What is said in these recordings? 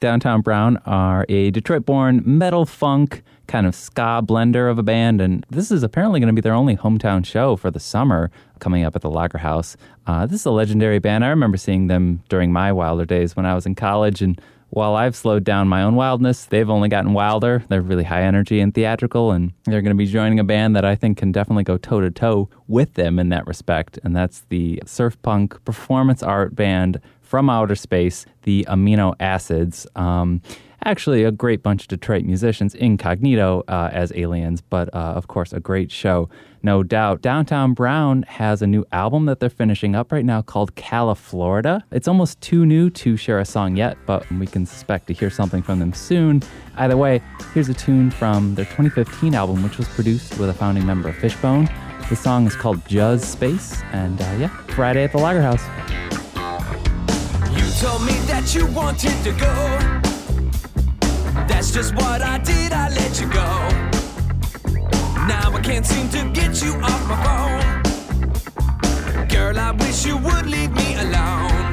Downtown Brown are a Detroit born metal funk kind of ska blender of a band, and this is apparently going to be their only hometown show for the summer coming up at the Lager House. Uh, this is a legendary band. I remember seeing them during my wilder days when I was in college, and while I've slowed down my own wildness, they've only gotten wilder. They're really high energy and theatrical, and they're going to be joining a band that I think can definitely go toe to toe with them in that respect. And that's the surf punk performance art band from outer space, the Amino Acids. Um, actually a great bunch of Detroit musicians, incognito uh, as aliens, but uh, of course a great show, no doubt. Downtown Brown has a new album that they're finishing up right now called Califlorida. It's almost too new to share a song yet, but we can expect to hear something from them soon. Either way, here's a tune from their 2015 album, which was produced with a founding member of Fishbone. The song is called Juzz Space, and uh, yeah, Friday at the Lager House. Told me that you wanted to go. That's just what I did, I let you go. Now I can't seem to get you off my phone. Girl, I wish you would leave me alone.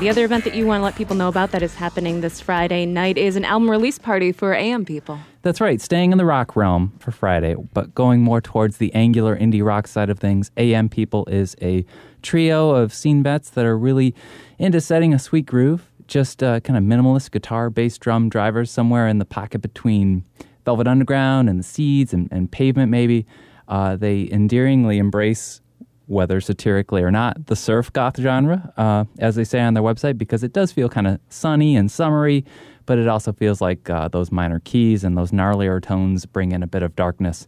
The other event that you want to let people know about that is happening this Friday night is an album release party for AM people. That's right, staying in the rock realm for Friday, but going more towards the angular indie rock side of things. AM People is a trio of scene vets that are really into setting a sweet groove, just uh, kind of minimalist guitar, bass, drum drivers somewhere in the pocket between Velvet Underground and the Seeds and, and Pavement, maybe. Uh, they endearingly embrace whether satirically or not, the surf goth genre, uh, as they say on their website, because it does feel kind of sunny and summery, but it also feels like uh, those minor keys and those gnarlier tones bring in a bit of darkness.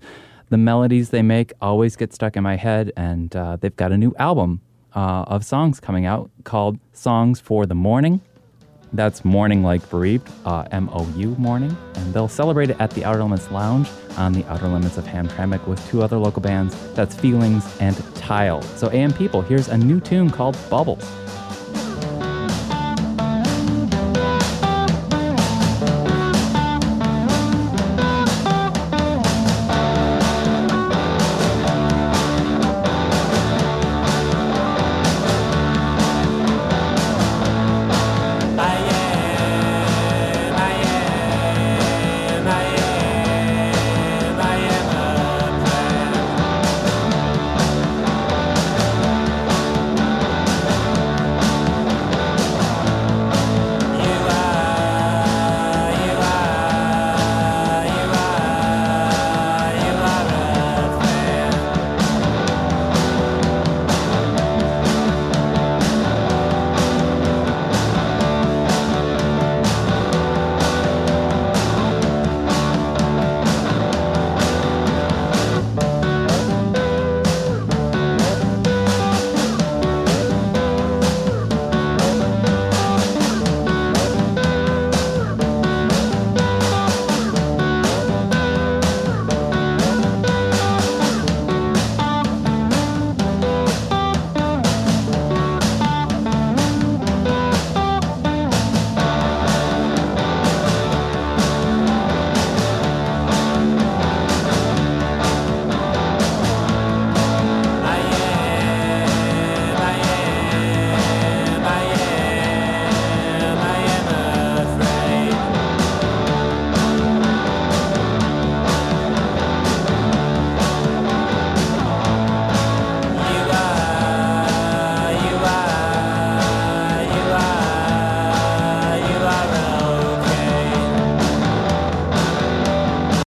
The melodies they make always get stuck in my head, and uh, they've got a new album uh, of songs coming out called Songs for the Mourning. That's Morning Like Bereaved, uh, M O U Morning. And they'll celebrate it at the Outer Limits Lounge on the outer limits of Hamtramck with two other local bands. That's Feelings and Tile. So, AM people, here's a new tune called Bubbles.